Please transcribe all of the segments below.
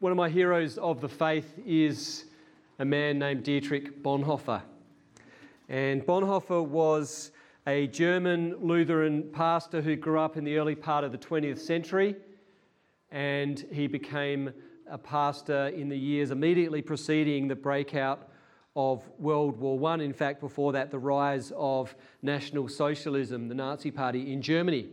One of my heroes of the faith is a man named Dietrich Bonhoeffer. And Bonhoeffer was a German Lutheran pastor who grew up in the early part of the 20th century. And he became a pastor in the years immediately preceding the breakout of World War I. In fact, before that, the rise of National Socialism, the Nazi Party in Germany.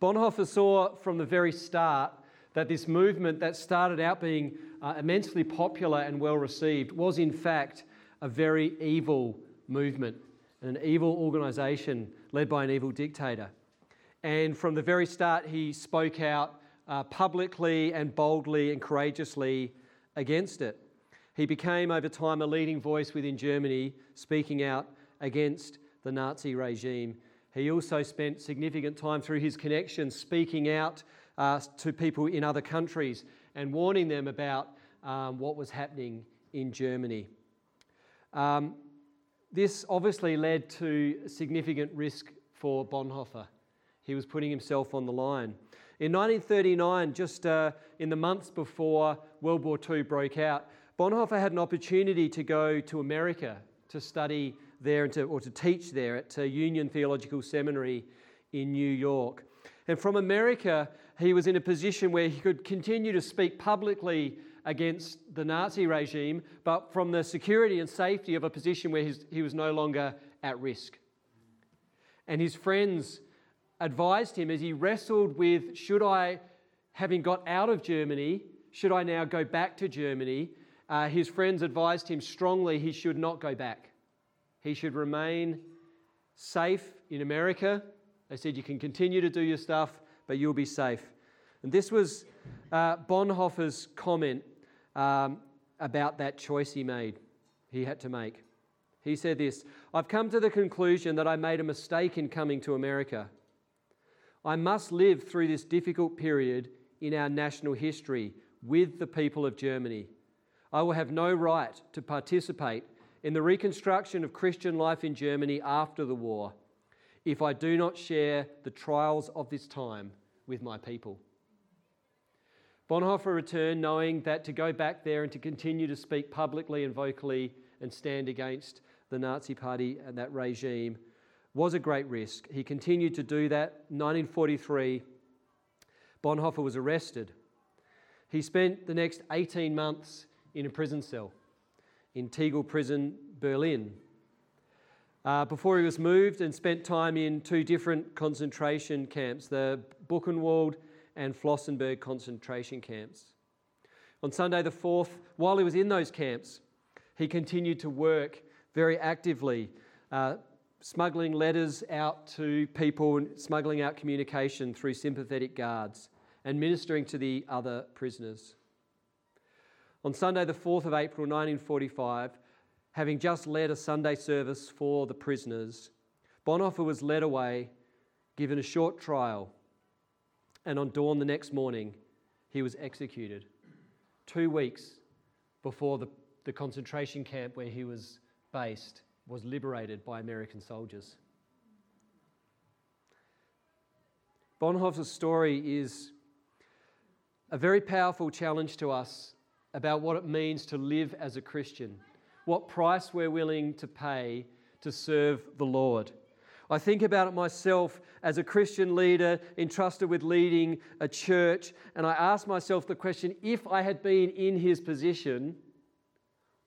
Bonhoeffer saw from the very start that this movement that started out being uh, immensely popular and well received was, in fact, a very evil movement, and an evil organization led by an evil dictator. And from the very start, he spoke out uh, publicly and boldly and courageously against it. He became, over time, a leading voice within Germany, speaking out against the Nazi regime. He also spent significant time through his connections speaking out uh, to people in other countries and warning them about um, what was happening in Germany. Um, this obviously led to significant risk for Bonhoeffer. He was putting himself on the line. In 1939, just uh, in the months before World War II broke out, Bonhoeffer had an opportunity to go to America to study there and to, or to teach there at uh, Union Theological Seminary in New York. And from America, he was in a position where he could continue to speak publicly against the Nazi regime, but from the security and safety of a position where he was no longer at risk. And his friends advised him as he wrestled with should I, having got out of Germany, should I now go back to Germany? Uh, his friends advised him strongly he should not go back. He should remain safe in America. They said, You can continue to do your stuff, but you'll be safe. And this was uh, Bonhoeffer's comment um, about that choice he made, he had to make. He said this I've come to the conclusion that I made a mistake in coming to America. I must live through this difficult period in our national history with the people of Germany. I will have no right to participate in the reconstruction of Christian life in Germany after the war if I do not share the trials of this time with my people. Bonhoeffer returned knowing that to go back there and to continue to speak publicly and vocally and stand against the Nazi Party and that regime was a great risk. He continued to do that. 1943, Bonhoeffer was arrested. He spent the next 18 months in a prison cell in Tegel Prison, Berlin. Uh, before he was moved and spent time in two different concentration camps, the Buchenwald and Flossenburg concentration camps. On Sunday the 4th, while he was in those camps, he continued to work very actively, uh, smuggling letters out to people, and smuggling out communication through sympathetic guards, and ministering to the other prisoners. On Sunday, the 4th of April 1945, having just led a Sunday service for the prisoners, Bonhoeffer was led away, given a short trial, and on dawn the next morning, he was executed. Two weeks before the, the concentration camp where he was based was liberated by American soldiers. Bonhoeffer's story is a very powerful challenge to us about what it means to live as a Christian, what price we're willing to pay to serve the Lord. I think about it myself as a Christian leader entrusted with leading a church, and I ask myself the question if I had been in his position,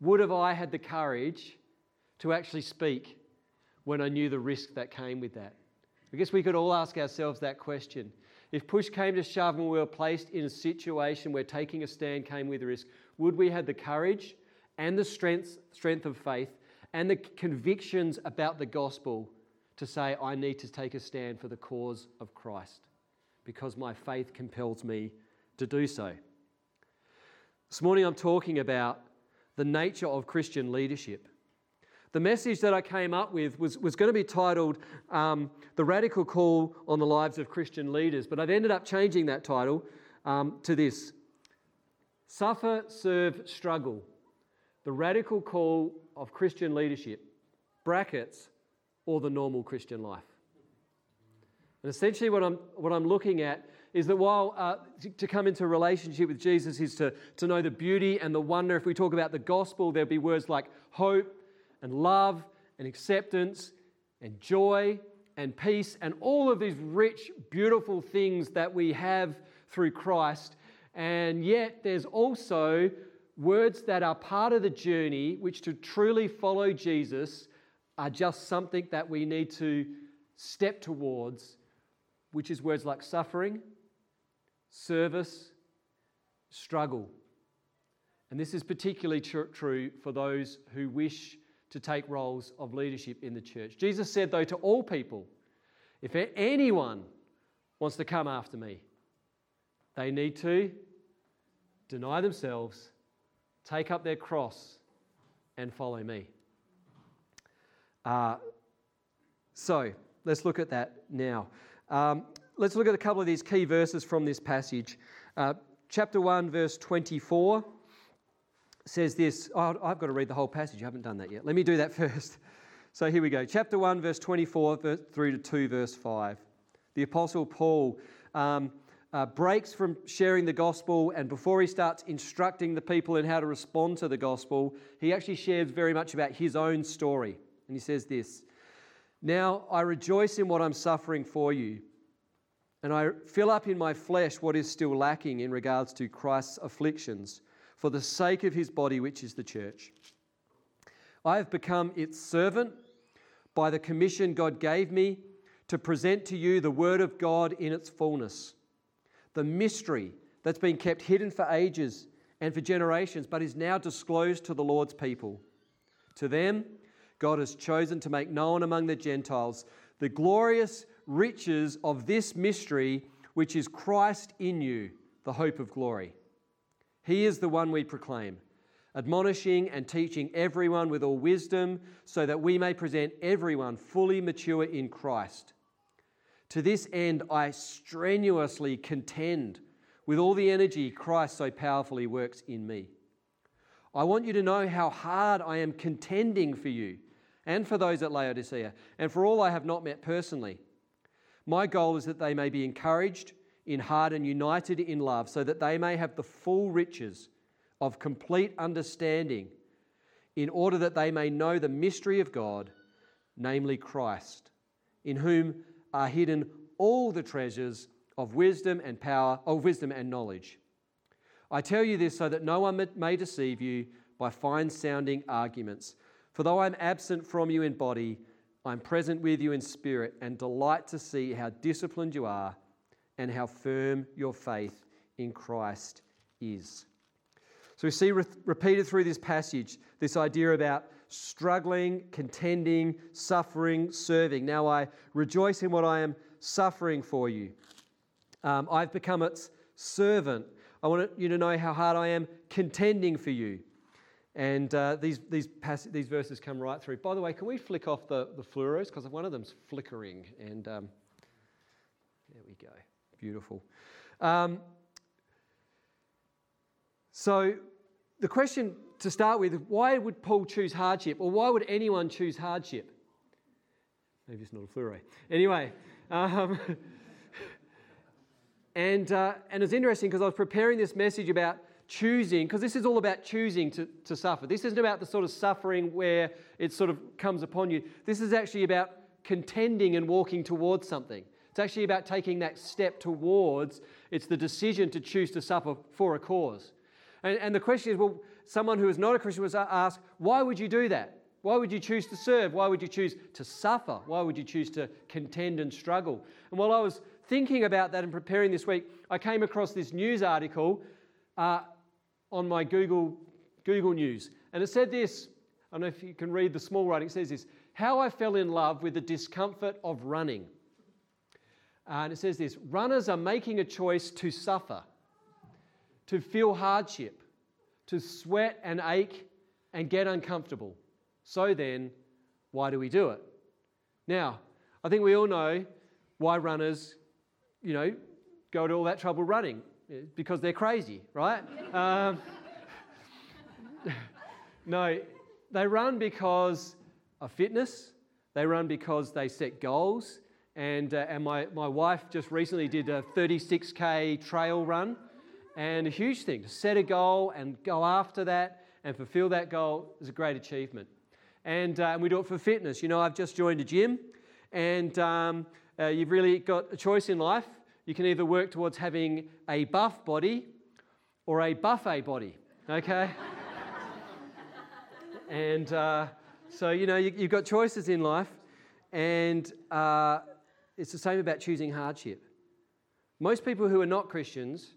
would have I had the courage to actually speak when I knew the risk that came with that? I guess we could all ask ourselves that question. If push came to shove and we were placed in a situation where taking a stand came with risk, would we have the courage and the strength, strength of faith and the convictions about the gospel to say, I need to take a stand for the cause of Christ because my faith compels me to do so. This morning I'm talking about the nature of Christian leadership. The message that I came up with was, was going to be titled um, The Radical Call on the Lives of Christian Leaders, but I've ended up changing that title um, to this Suffer, Serve, Struggle The Radical Call of Christian Leadership. Brackets, or the normal Christian life. And essentially, what I'm, what I'm looking at is that while uh, to come into a relationship with Jesus is to, to know the beauty and the wonder, if we talk about the gospel, there'll be words like hope and love and acceptance and joy and peace and all of these rich, beautiful things that we have through Christ. And yet, there's also words that are part of the journey, which to truly follow Jesus are just something that we need to step towards, which is words like suffering, service, struggle. And this is particularly tr- true for those who wish to take roles of leadership in the church. Jesus said, though, to all people, if anyone wants to come after me, they need to deny themselves, take up their cross, and follow me. Uh, so let's look at that now. Um, let's look at a couple of these key verses from this passage. Uh, chapter 1, verse 24 says this. Oh, I've got to read the whole passage. I haven't done that yet. Let me do that first. So here we go. Chapter 1, verse 24 verse, through to 2, verse 5. The Apostle Paul um, uh, breaks from sharing the gospel, and before he starts instructing the people in how to respond to the gospel, he actually shares very much about his own story. And he says this Now I rejoice in what I'm suffering for you, and I fill up in my flesh what is still lacking in regards to Christ's afflictions for the sake of his body, which is the church. I have become its servant by the commission God gave me to present to you the word of God in its fullness, the mystery that's been kept hidden for ages and for generations, but is now disclosed to the Lord's people. To them, God has chosen to make known among the Gentiles the glorious riches of this mystery, which is Christ in you, the hope of glory. He is the one we proclaim, admonishing and teaching everyone with all wisdom, so that we may present everyone fully mature in Christ. To this end, I strenuously contend with all the energy Christ so powerfully works in me. I want you to know how hard I am contending for you and for those at Laodicea, and for all I have not met personally. My goal is that they may be encouraged in heart and united in love, so that they may have the full riches of complete understanding, in order that they may know the mystery of God, namely Christ, in whom are hidden all the treasures of wisdom and power, of wisdom and knowledge. I tell you this so that no one may deceive you by fine sounding arguments. For though I'm absent from you in body, I'm present with you in spirit and delight to see how disciplined you are and how firm your faith in Christ is. So we see re- repeated through this passage this idea about struggling, contending, suffering, serving. Now I rejoice in what I am suffering for you. Um, I've become its servant. I want you to know how hard I am contending for you. And uh, these, these, pass- these verses come right through. By the way, can we flick off the, the fluoros? Because one of them's flickering. And um, there we go. Beautiful. Um, so, the question to start with why would Paul choose hardship? Or why would anyone choose hardship? Maybe it's not a fluoro. Anyway. Um, and, uh, and it's interesting because I was preparing this message about choosing, because this is all about choosing to, to suffer. This isn't about the sort of suffering where it sort of comes upon you. This is actually about contending and walking towards something. It's actually about taking that step towards, it's the decision to choose to suffer for a cause. And, and the question is well, someone who is not a Christian was asked, why would you do that? Why would you choose to serve? Why would you choose to suffer? Why would you choose to contend and struggle? And while I was thinking about that and preparing this week, I came across this news article uh, on my Google, Google News. And it said this I don't know if you can read the small writing, it says this How I fell in love with the discomfort of running. and it says this Runners are making a choice to suffer, to feel hardship, to sweat and ache and get uncomfortable. So then, why do we do it? Now, I think we all know why runners, you know, go to all that trouble running because they're crazy, right? um, no, they run because of fitness, they run because they set goals, And, uh, and my, my wife just recently did a 36k trail run. And a huge thing to set a goal and go after that and fulfill that goal is a great achievement. And, uh, and we do it for fitness. You know, I've just joined a gym, and um, uh, you've really got a choice in life. You can either work towards having a buff body or a buffet body, okay? and uh, so, you know, you, have got choices in life, and uh, it's the same about choosing hardship. Most people who are not Christians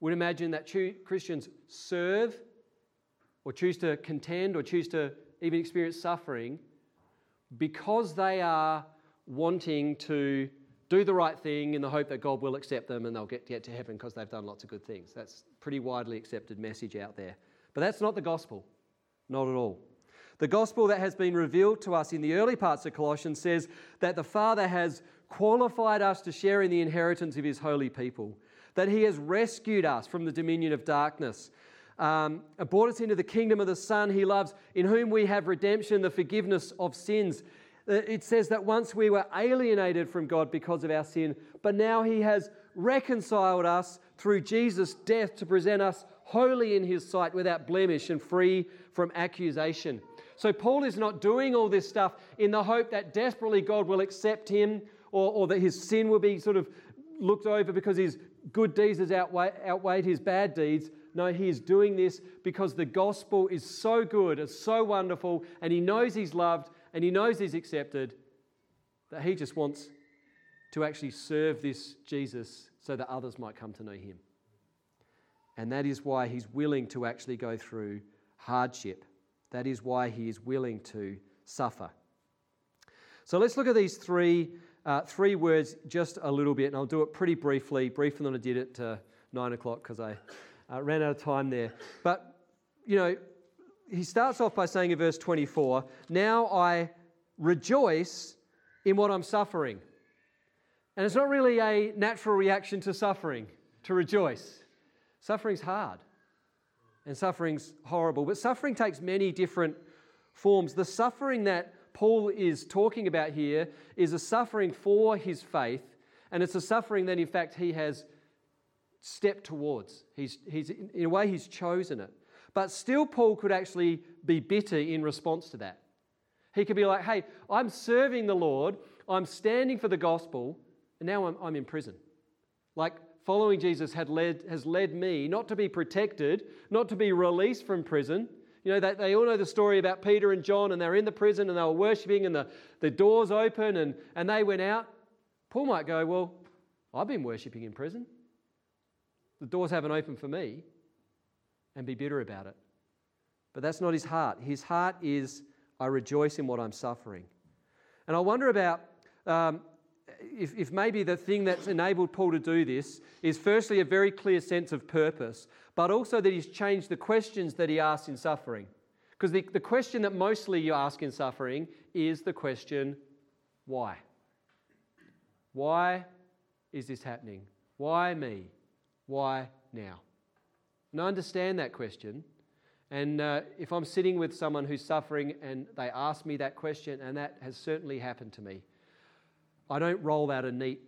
would imagine that Christians serve or choose to contend or choose to even experience suffering because they are wanting to do the right thing in the hope that God will accept them and they'll get, get to heaven because they've done lots of good things. That's pretty widely accepted message out there. But that's not the gospel, not at all. The gospel that has been revealed to us in the early parts of Colossians says that the Father has qualified us to share in the inheritance of his holy people, that he has rescued us from the dominion of darkness, um, brought us into the kingdom of the Son he loves, in whom we have redemption, the forgiveness of sins. Uh, it says that once we were alienated from God because of our sin, but now He has reconciled us through Jesus' death to present us holy in His sight without blemish and free from accusation. So, Paul is not doing all this stuff in the hope that desperately God will accept him or, or that his sin will be sort of looked over because his good deeds has outweighed, outweighed his bad deeds. No, he is doing this because the gospel is so good, it's so wonderful, and he knows he's loved and he knows he's accepted, that he just wants to actually serve this Jesus so that others might come to know him. And that is why he's willing to actually go through hardship. That is why he is willing to suffer. So let's look at these three, uh, three words just a little bit, and I'll do it pretty briefly, briefer than I did at uh, nine o'clock because I uh, ran out of time there. But, you know, he starts off by saying in verse 24, Now I rejoice in what I'm suffering. And it's not really a natural reaction to suffering to rejoice. Suffering's hard and suffering's horrible, but suffering takes many different forms. The suffering that Paul is talking about here is a suffering for his faith, and it's a suffering that, in fact, he has stepped towards. He's, he's, in a way, he's chosen it. But still, Paul could actually be bitter in response to that. He could be like, hey, I'm serving the Lord, I'm standing for the gospel, and now I'm, I'm in prison. Like, following Jesus had led, has led me not to be protected, not to be released from prison. You know, they, they all know the story about Peter and John, and they're in the prison and they were worshipping, and the, the doors open, and, and they went out. Paul might go, Well, I've been worshipping in prison. The doors haven't opened for me and be bitter about it. But that's not his heart. His heart is, I rejoice in what I'm suffering. And I wonder about um, if, if maybe the thing that's enabled Paul to do this is firstly a very clear sense of purpose, but also that he's changed the questions that he asks in suffering. Because the, the question that mostly you ask in suffering is the question, why? Why is this happening? Why me? Why now? And I understand that question. And uh, if I'm sitting with someone who's suffering and they ask me that question, and that has certainly happened to me, I don't roll out a neat,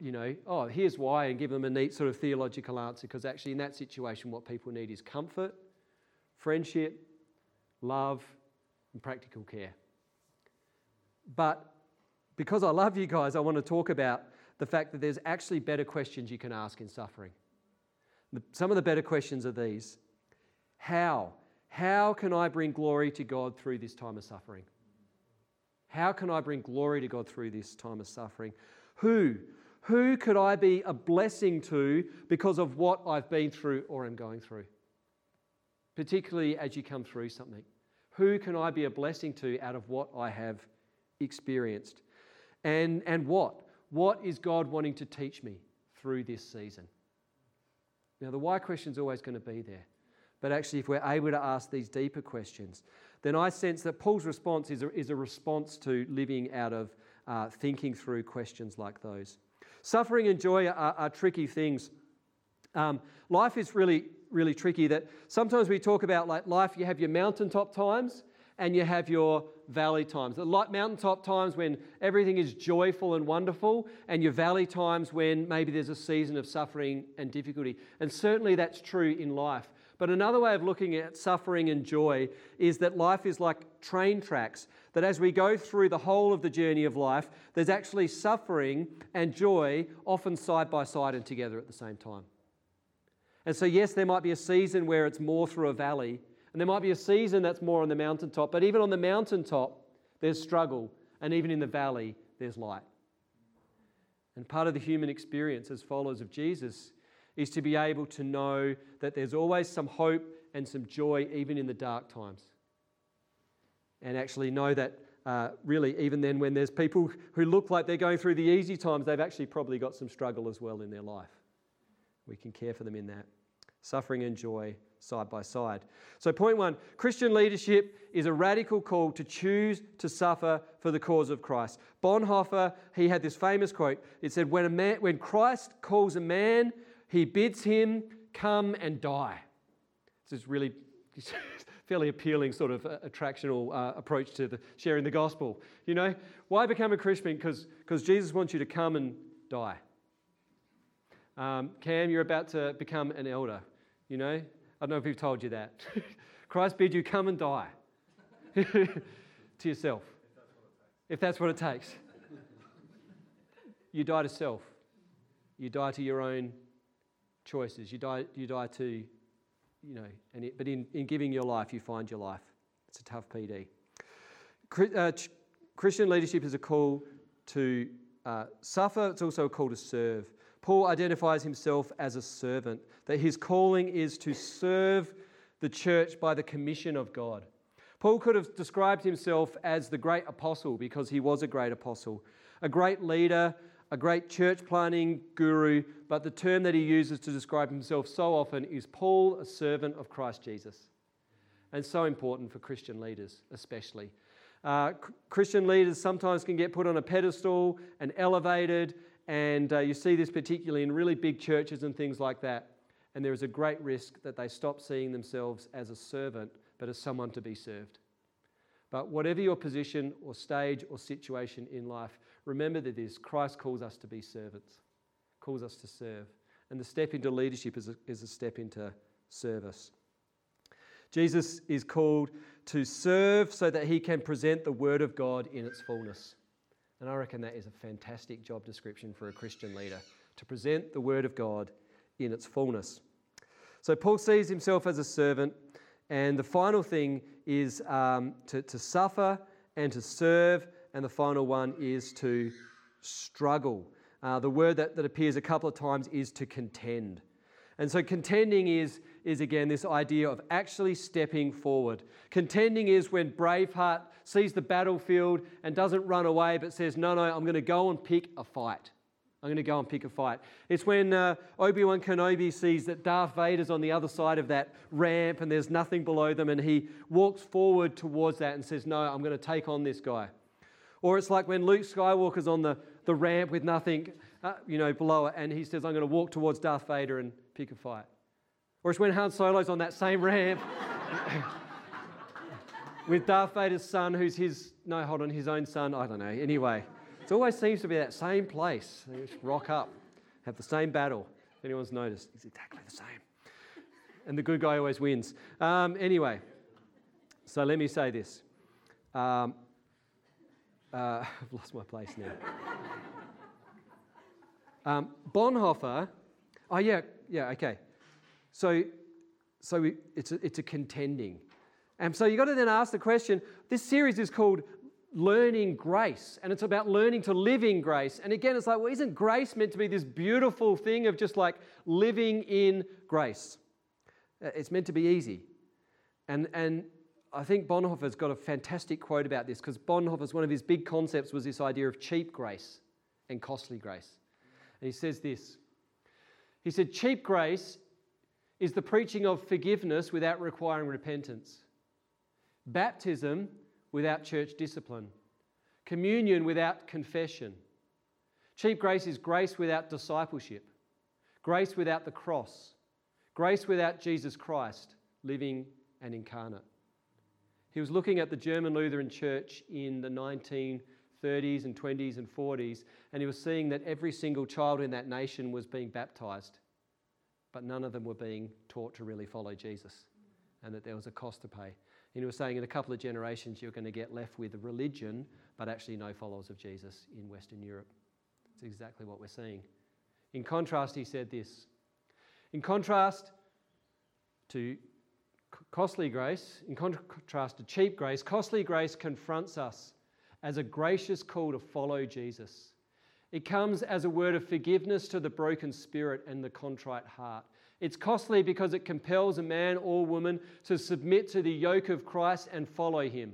you know, oh, here's why, and give them a neat sort of theological answer, because actually, in that situation, what people need is comfort, friendship, love, and practical care. But because I love you guys, I want to talk about the fact that there's actually better questions you can ask in suffering. Some of the better questions are these How? How can I bring glory to God through this time of suffering? How can I bring glory to God through this time of suffering? Who? Who could I be a blessing to because of what I've been through or am going through? Particularly as you come through something. Who can I be a blessing to out of what I have experienced? And, and what? What is God wanting to teach me through this season? Now, the why question is always going to be there. But actually, if we're able to ask these deeper questions, then I sense that Paul's response is a, is a response to living out of uh, thinking through questions like those. Suffering and joy are, are tricky things. Um, life is really, really tricky. That sometimes we talk about like life, you have your mountaintop times, and you have your valley times. The mountaintop times when everything is joyful and wonderful, and your valley times when maybe there's a season of suffering and difficulty. And certainly that's true in life. But another way of looking at suffering and joy is that life is like train tracks, that as we go through the whole of the journey of life, there's actually suffering and joy often side by side and together at the same time. And so, yes, there might be a season where it's more through a valley, and there might be a season that's more on the mountaintop, but even on the mountaintop, there's struggle, and even in the valley, there's light. And part of the human experience as followers of Jesus is to be able to know that there's always some hope and some joy even in the dark times. And actually know that uh, really, even then, when there's people who look like they're going through the easy times, they've actually probably got some struggle as well in their life. We can care for them in that. Suffering and joy side by side. So, point one Christian leadership is a radical call to choose to suffer for the cause of Christ. Bonhoeffer, he had this famous quote. It said, When, a man, when Christ calls a man he bids him come and die. This is really fairly appealing sort of uh, attractional uh, approach to the, sharing the gospel. You know, why become a Christian? Because Jesus wants you to come and die. Um, Cam, you're about to become an elder. You know, I don't know if we've told you that. Christ bid you come and die to yourself. If that's what it takes. you die to self. You die to your own choices. You die, you die to, you know, and it, but in, in giving your life, you find your life. It's a tough PD. Uh, Christian leadership is a call to uh, suffer, it's also a call to serve. Paul identifies himself as a servant, that his calling is to serve the church by the commission of God. Paul could have described himself as the great apostle because he was a great apostle, a great leader, a great church planning guru, but the term that he uses to describe himself so often is Paul, a servant of Christ Jesus. And so important for Christian leaders, especially. Uh, Christian leaders sometimes can get put on a pedestal and elevated, and uh, you see this particularly in really big churches and things like that. And there is a great risk that they stop seeing themselves as a servant, but as someone to be served. But whatever your position or stage or situation in life, remember that this Christ calls us to be servants, calls us to serve. And the step into leadership is a, is a step into service. Jesus is called to serve so that he can present the Word of God in its fullness. And I reckon that is a fantastic job description for a Christian leader to present the Word of God in its fullness. So Paul sees himself as a servant and the final thing is um, to, to suffer and to serve. And the final one is to struggle. Uh, the word that, that appears a couple of times is to contend. And so contending is, is again this idea of actually stepping forward. Contending is when Braveheart sees the battlefield and doesn't run away but says, No, no, I'm going to go and pick a fight. I'm going to go and pick a fight. It's when uh, Obi Wan Kenobi sees that Darth Vader's on the other side of that ramp and there's nothing below them, and he walks forward towards that and says, No, I'm going to take on this guy. Or it's like when Luke Skywalker's on the, the ramp with nothing uh, you know, below it, and he says, I'm going to walk towards Darth Vader and pick a fight. Or it's when Han Solo's on that same ramp with Darth Vader's son, who's his, no, hold on, his own son. I don't know. Anyway. It always seems to be that same place. They just rock up, have the same battle. If anyone's noticed, it's exactly the same. And the good guy always wins. Um, anyway, so let me say this. Um, uh, I've lost my place now. Um, Bonhoeffer, oh yeah, yeah, okay. So, so it's, a, it's a contending. And so you've got to then ask the question this series is called learning grace and it's about learning to live in grace. And again, it's like, well, isn't grace meant to be this beautiful thing of just like living in grace? Uh, it's meant to be easy. And, and I think Bonhoeffer's got a fantastic quote about this because Bonhoeffer's one of his big concepts was this idea of cheap grace and costly grace. And he says this He said, Cheap grace is the preaching of forgiveness without requiring repentance. Baptism without church discipline, communion without confession. Cheap grace is grace without discipleship, grace without the cross, grace without Jesus Christ living and incarnate. He was looking at the German Lutheran Church in the 1930s and 20s and 40s, and he was seeing that every single child in that nation was being baptized, but none of them were being taught to really follow Jesus, and that there was a cost to pay. And he was saying in a couple of generations, you're going to get left with religion, but actually no followers of Jesus in Western Europe. It's exactly what we're seeing. In contrast, he said this. In contrast to costly grace, in contrast to cheap grace, costly grace confronts us as a gracious call to follow Jesus. It comes as a word of forgiveness to the broken spirit and the contrite heart. It's costly because it compels a man or woman to submit to the yoke of Christ and follow him.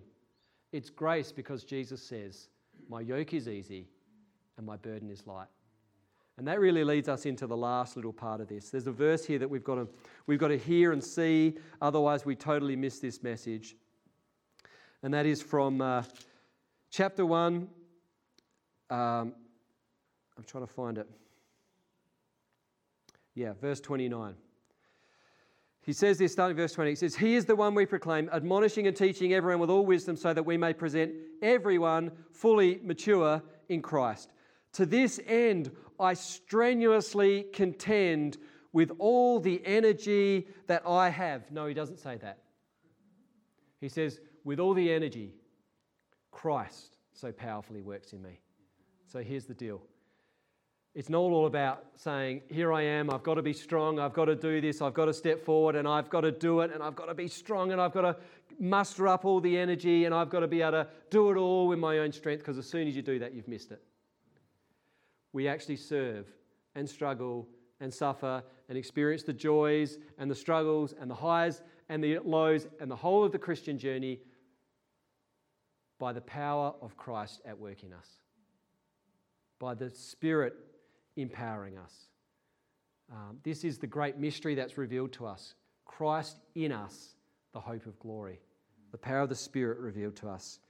It's grace because Jesus says, My yoke is easy and my burden is light. And that really leads us into the last little part of this. There's a verse here that we've got to, we've got to hear and see, otherwise, we totally miss this message. And that is from uh, chapter 1. Um, I'm trying to find it. Yeah, verse 29. He says this, starting verse 20. He says, He is the one we proclaim, admonishing and teaching everyone with all wisdom, so that we may present everyone fully mature in Christ. To this end, I strenuously contend with all the energy that I have. No, he doesn't say that. He says, with all the energy, Christ so powerfully works in me. So here's the deal. It's not all about saying, Here I am, I've got to be strong, I've got to do this, I've got to step forward, and I've got to do it, and I've got to be strong, and I've got to muster up all the energy, and I've got to be able to do it all with my own strength, because as soon as you do that, you've missed it. We actually serve and struggle and suffer and experience the joys and the struggles and the highs and the lows and the whole of the Christian journey by the power of Christ at work in us, by the Spirit empowering us. Um, this is the great mystery that's revealed to us Christ in us, the hope of glory, the power of the Spirit revealed to us.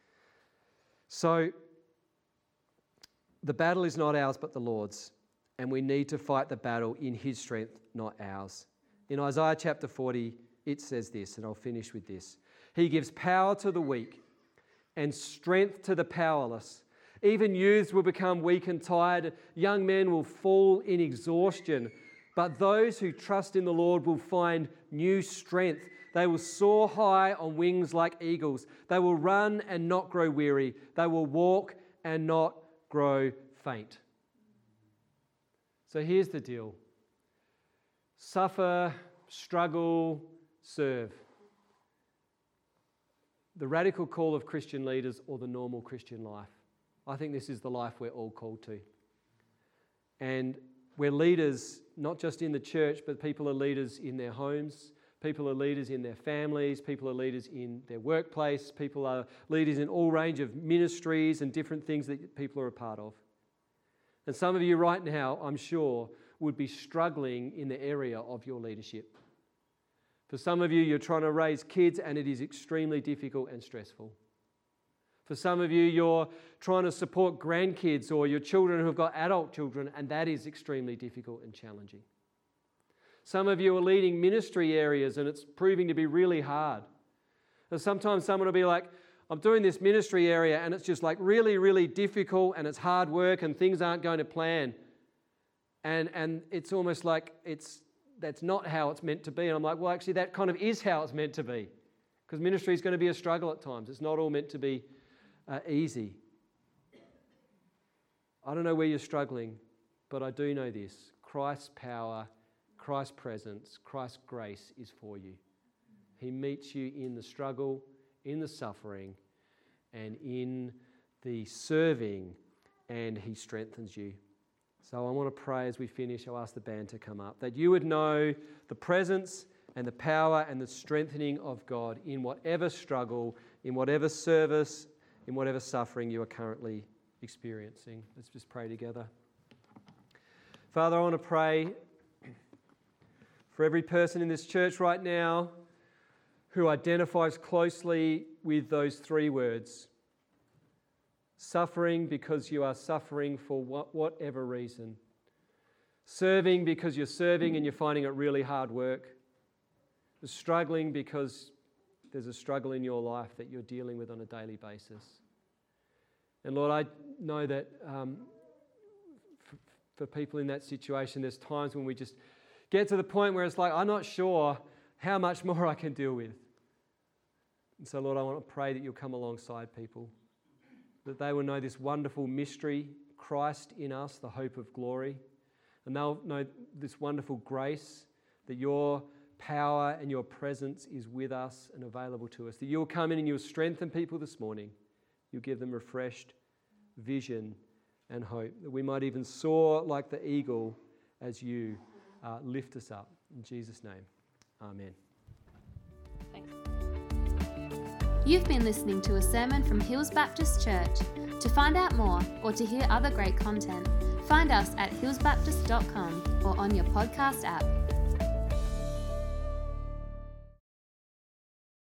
So, the battle is not ours, but the Lord's, and we need to fight the battle in His strength, not ours. In Isaiah chapter 40, it says this, and I'll finish with this He gives power to the weak and strength to the powerless. Even youths will become weak and tired, young men will fall in exhaustion. But those who trust in the Lord will find new strength. They will soar high on wings like eagles. They will run and not grow weary. They will walk and not grow faint. So here's the deal suffer, struggle, serve. The radical call of Christian leaders or the normal Christian life. I think this is the life we're all called to. And we're leaders, not just in the church, but people are leaders in their homes, People are leaders in their families, people are leaders in their workplace, people are leaders in all range of ministries and different things that people are a part of. And some of you right now, I'm sure, would be struggling in the area of your leadership. For some of you, you're trying to raise kids and it is extremely difficult and stressful. For some of you, you're trying to support grandkids or your children who've got adult children, and that is extremely difficult and challenging. Some of you are leading ministry areas and it's proving to be really hard. And sometimes someone will be like, I'm doing this ministry area and it's just like really, really difficult and it's hard work and things aren't going to plan. And, and it's almost like it's, that's not how it's meant to be. And I'm like, well, actually, that kind of is how it's meant to be. Because ministry is going to be a struggle at times. It's not all meant to be uh, easy. I don't know where you're struggling, but I do know this Christ's power Christ's presence, Christ's grace is for you. He meets you in the struggle, in the suffering, and in the serving, and He strengthens you. So I want to pray as we finish. I'll ask the band to come up that you would know the presence and the power and the strengthening of God in whatever struggle, in whatever service, in whatever suffering you are currently experiencing. Let's just pray together. Father, I want to pray for every person in this church right now who identifies closely with those three words suffering because you are suffering for whatever reason, serving because you're serving and you're finding it really hard work, struggling because there's a struggle in your life that you're dealing with on a daily basis. And Lord, I know that um, f- for people in that situation, there's times when we just get to the point where it's like, I'm not sure how much more I can deal with. And so, Lord, I want to pray that you'll come alongside people, that they will know this wonderful mystery, Christ in us, the hope of glory, and they'll know this wonderful grace that your power and your presence is with us and available to us. That you'll come in and you'll strengthen people this morning. You'll give them refreshed vision and hope. That we might even soar like the eagle as you uh, lift us up. In Jesus' name, amen. Thanks. You've been listening to a sermon from Hills Baptist Church. To find out more or to hear other great content, find us at hillsbaptist.com or on your podcast app.